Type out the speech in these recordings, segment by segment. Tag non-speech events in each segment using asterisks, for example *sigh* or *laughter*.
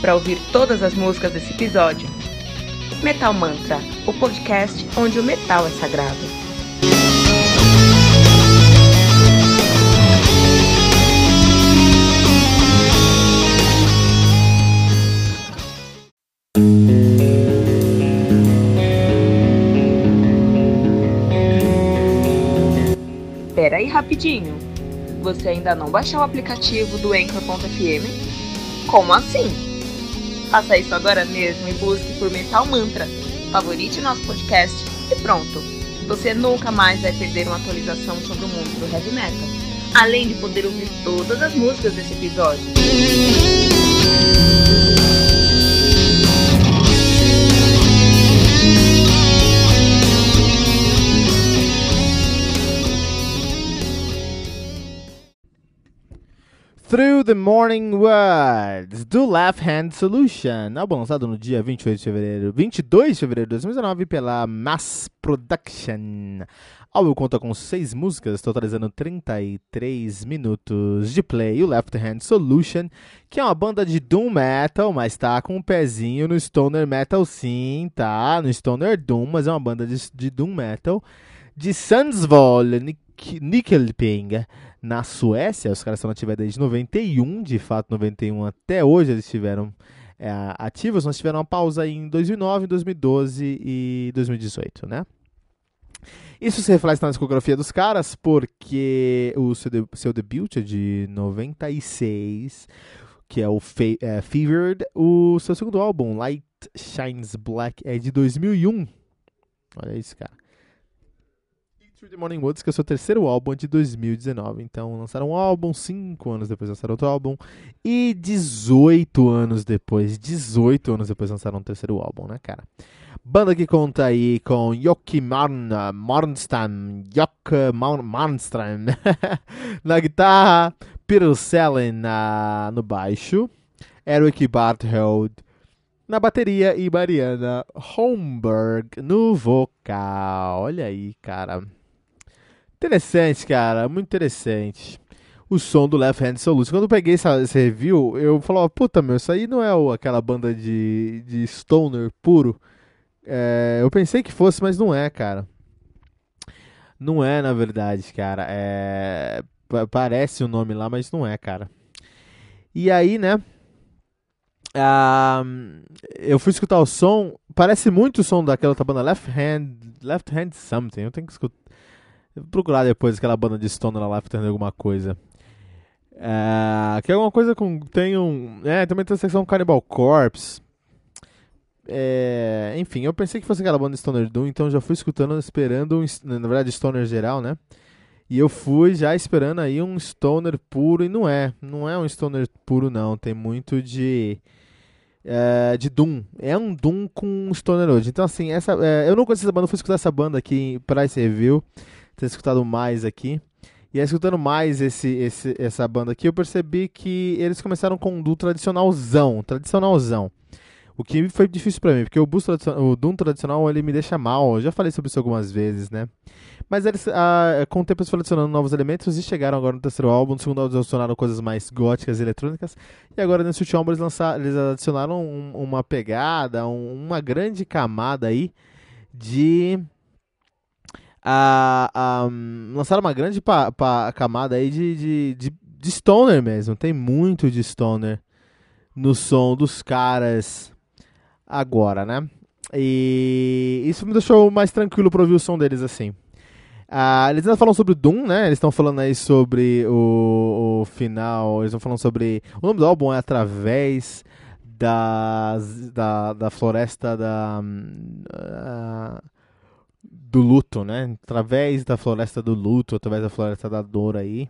para ouvir todas as músicas desse episódio. Metal Mantra, o podcast onde o metal é sagrado. Pera aí rapidinho. Você ainda não baixou o aplicativo do Anchor.fm? Como assim? Faça isso agora mesmo e busque por Metal Mantra. Favorite nosso podcast e pronto. Você nunca mais vai perder uma atualização sobre o mundo do heavy metal. Além de poder ouvir todas as músicas desse episódio. Through the Morning Words, do Left Hand Solution, álbum lançado no dia 28 de fevereiro, 22 de fevereiro de 2019 pela Mass Production. O álbum conta com seis músicas, totalizando 33 minutos de play. O Left Hand Solution, que é uma banda de doom metal, mas tá com um pezinho no stoner metal sim, tá? No stoner doom, mas é uma banda de, de doom metal de Sundsvall, Nickelping na Suécia. Os caras estão ativos desde 91, de fato 91 até hoje eles estiveram é, ativos. Nós tiveram uma pausa em 2009, 2012 e 2018, né? Isso se reflete na discografia dos caras, porque o seu, de, seu debut é de 96, que é o Fe é, Fevered. O seu segundo álbum, Light Shines Black, é de 2001. Olha isso, cara. Through the Morning Woods, que é o seu terceiro álbum de 2019. Então, lançaram um álbum, cinco anos depois lançaram outro álbum. E 18 anos depois, 18 anos depois lançaram um terceiro álbum, né, cara? Banda que conta aí com Joki Marn, Marnstam, Jok Marnström *laughs* na guitarra, Peter Sellen na, no baixo, Eric Barthold na bateria e Mariana Holmberg no vocal. Olha aí, cara. Interessante, cara, muito interessante. O som do Left Hand Solution. Quando eu peguei essa, esse review, eu falava, puta meu, isso aí não é o, aquela banda de, de stoner puro. É, eu pensei que fosse, mas não é, cara. Não é, na verdade, cara. É, parece o nome lá, mas não é, cara. E aí, né? Uh, eu fui escutar o som. Parece muito o som daquela outra banda Left Hand. Left Hand Something. Eu tenho que escutar procurar depois aquela banda de Stoner lá fazendo alguma coisa. É, que é alguma coisa com. Tem um. É, também tem a seção Cannibal Corpse. É, enfim, eu pensei que fosse aquela banda Stoner Doom, então já fui escutando, esperando, um, na verdade, Stoner geral, né? E eu fui já esperando aí um Stoner puro, e não é, não é um Stoner puro, não. Tem muito de. É, de Doom. É um Doom com Stoner hoje. Então, assim, essa, é, eu não conheço essa banda, fui escutar essa banda aqui pra esse review ter escutado mais aqui. E aí, escutando mais esse, esse, essa banda aqui, eu percebi que eles começaram com um Doom tradicionalzão, tradicionalzão. O que foi difícil para mim, porque o, o Doom tradicional ele me deixa mal. Eu já falei sobre isso algumas vezes, né? Mas eles, ah, com o tempo, eles foram adicionando novos elementos e chegaram agora no terceiro álbum. No segundo álbum, eles adicionaram coisas mais góticas e eletrônicas. E agora, nesse último álbum, eles, lançaram, eles adicionaram um, uma pegada, um, uma grande camada aí de a, a, lançaram uma grande pa, pa, camada aí de, de, de, de, stoner mesmo. Tem muito de stoner no som dos caras agora, né? E isso me deixou mais tranquilo pra ouvir o som deles assim. Ah, eles ainda falam sobre o Doom, né? Eles estão falando aí sobre o, o final. Eles estão falando sobre. O nome do álbum é Através das, da, da Floresta da. Uh, do luto, né? Através da floresta do luto, através da floresta da dor aí.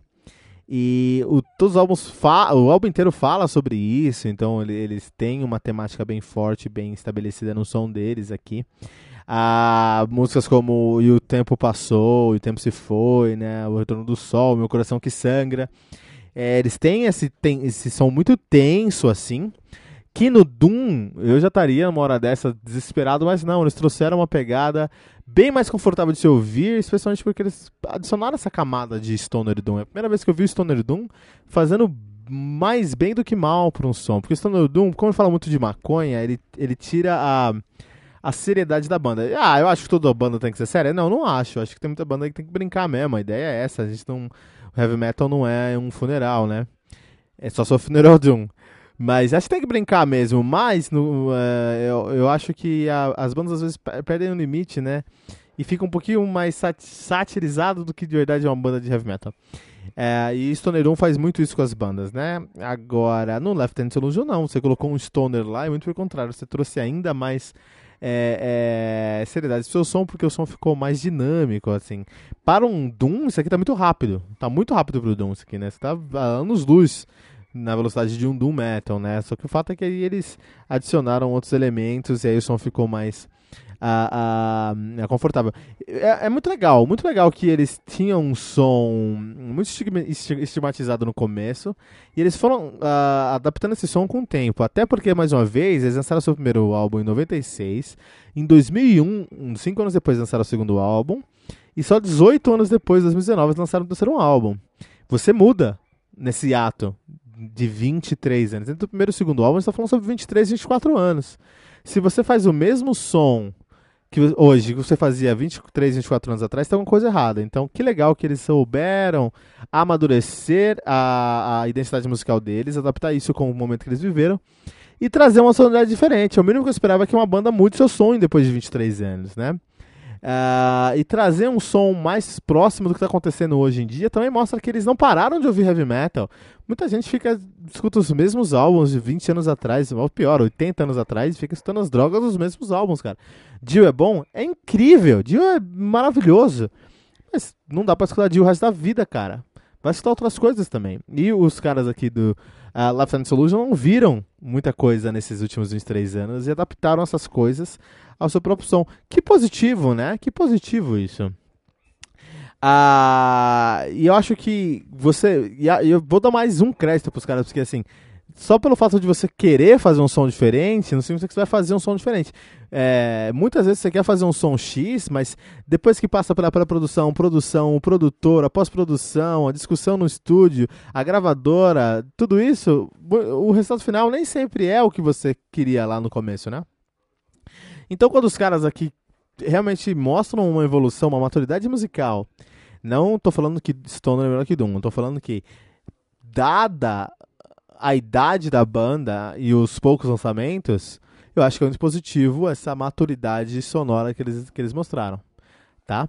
E o, todos os álbuns o álbum inteiro fala sobre isso, então ele, eles têm uma temática bem forte, bem estabelecida no som deles aqui. Ah, músicas como E o Tempo Passou, E o Tempo Se Foi, né? O Retorno do Sol, Meu Coração Que Sangra. É, eles têm esse, tem, esse som muito tenso, assim. Que no Doom eu já estaria numa hora dessa desesperado, mas não, eles trouxeram uma pegada bem mais confortável de se ouvir, especialmente porque eles adicionaram essa camada de Stoner Doom. É a primeira vez que eu vi o Stoner Doom fazendo mais bem do que mal para um som. Porque o Stoner Doom, como ele fala muito de maconha, ele, ele tira a, a seriedade da banda. Ah, eu acho que toda banda tem que ser séria? Não, não acho. Acho que tem muita banda que tem que brincar mesmo. A ideia é essa. A gente não. O heavy metal não é um funeral, né? É só só funeral Doom. Mas acho que tem que brincar mesmo. Mas no, uh, eu, eu acho que a, as bandas às vezes perdem o limite, né? E fica um pouquinho mais sat satirizado do que de verdade é uma banda de heavy metal. É, e Stoner Doom faz muito isso com as bandas, né? Agora, no Left Hand Solution não. Você colocou um Stoner lá e muito pelo contrário. Você trouxe ainda mais é, é, seriedade pro seu som, porque o som ficou mais dinâmico, assim. Para um Doom, isso aqui tá muito rápido. Tá muito rápido pro Doom isso aqui, né? Você tá a anos luz na velocidade de um Doom Metal, né? Só que o fato é que aí eles adicionaram outros elementos e aí o som ficou mais a, a, a confortável. É, é, muito legal, muito legal que eles tinham um som muito estigmatizado no começo e eles foram uh, adaptando esse som com o tempo. Até porque, mais uma vez, eles lançaram seu primeiro álbum em 96. Em 2001, cinco anos depois, lançaram o segundo álbum. E só 18 anos depois, 2019, lançaram o terceiro álbum. Você muda nesse ato de 23 anos. Entre o primeiro e segundo álbum, gente está falando sobre 23, 24 anos. Se você faz o mesmo som que hoje, que você fazia 23, 24 anos atrás, tem alguma coisa errada. Então, que legal que eles souberam amadurecer a, a identidade musical deles, adaptar isso com o momento que eles viveram e trazer uma sonoridade diferente. É o mínimo que eu esperava que uma banda mude seu som depois de 23 anos, né? Uh, e trazer um som mais próximo do que está acontecendo hoje em dia também mostra que eles não pararam de ouvir heavy metal. Muita gente fica escuta os mesmos álbuns de 20 anos atrás, ou pior, 80 anos atrás, e fica escutando as drogas dos mesmos álbuns, cara. Dio é bom? É incrível. Dio é maravilhoso. Mas não dá pra escutar Dio o resto da vida, cara. Vai escutar outras coisas também. E os caras aqui do uh, Lifetime Solution não viram muita coisa nesses últimos 23 anos e adaptaram essas coisas ao seu próprio som. Que positivo, né? Que positivo isso. Ah, e eu acho que você. Eu vou dar mais um crédito pros caras, porque assim, só pelo fato de você querer fazer um som diferente, não significa que você vai fazer um som diferente. É, muitas vezes você quer fazer um som X, mas depois que passa pela pré-produção, produção, o produtor, a pós-produção, a discussão no estúdio, a gravadora, tudo isso, o resultado final nem sempre é o que você queria lá no começo, né? Então, quando os caras aqui realmente mostram uma evolução, uma maturidade musical, não tô falando que Stoner é melhor que Doom, tô falando que, dada a idade da banda e os poucos lançamentos, eu acho que é muito positivo essa maturidade sonora que eles, que eles mostraram, tá?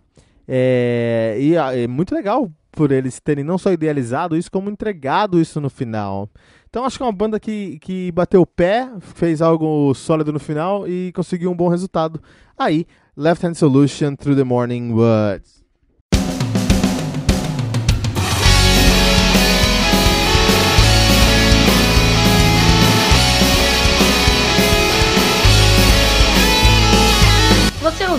É, e é muito legal por eles terem não só idealizado isso, como entregado isso no final. Então acho que é uma banda que, que bateu o pé, fez algo sólido no final e conseguiu um bom resultado. Aí, Left Hand Solution Through the Morning Woods.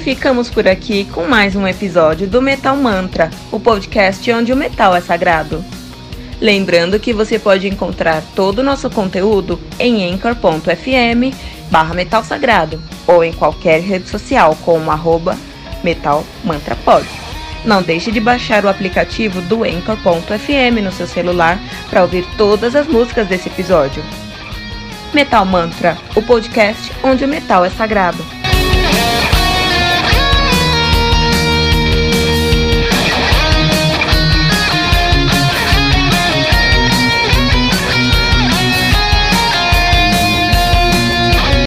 Ficamos por aqui com mais um episódio do Metal Mantra, o podcast onde o metal é sagrado. Lembrando que você pode encontrar todo o nosso conteúdo em anchor.fm barra metal sagrado ou em qualquer rede social com o arroba metalmantrapod. Não deixe de baixar o aplicativo do Anchor.fm no seu celular para ouvir todas as músicas desse episódio. Metal Mantra, o podcast onde o metal é sagrado.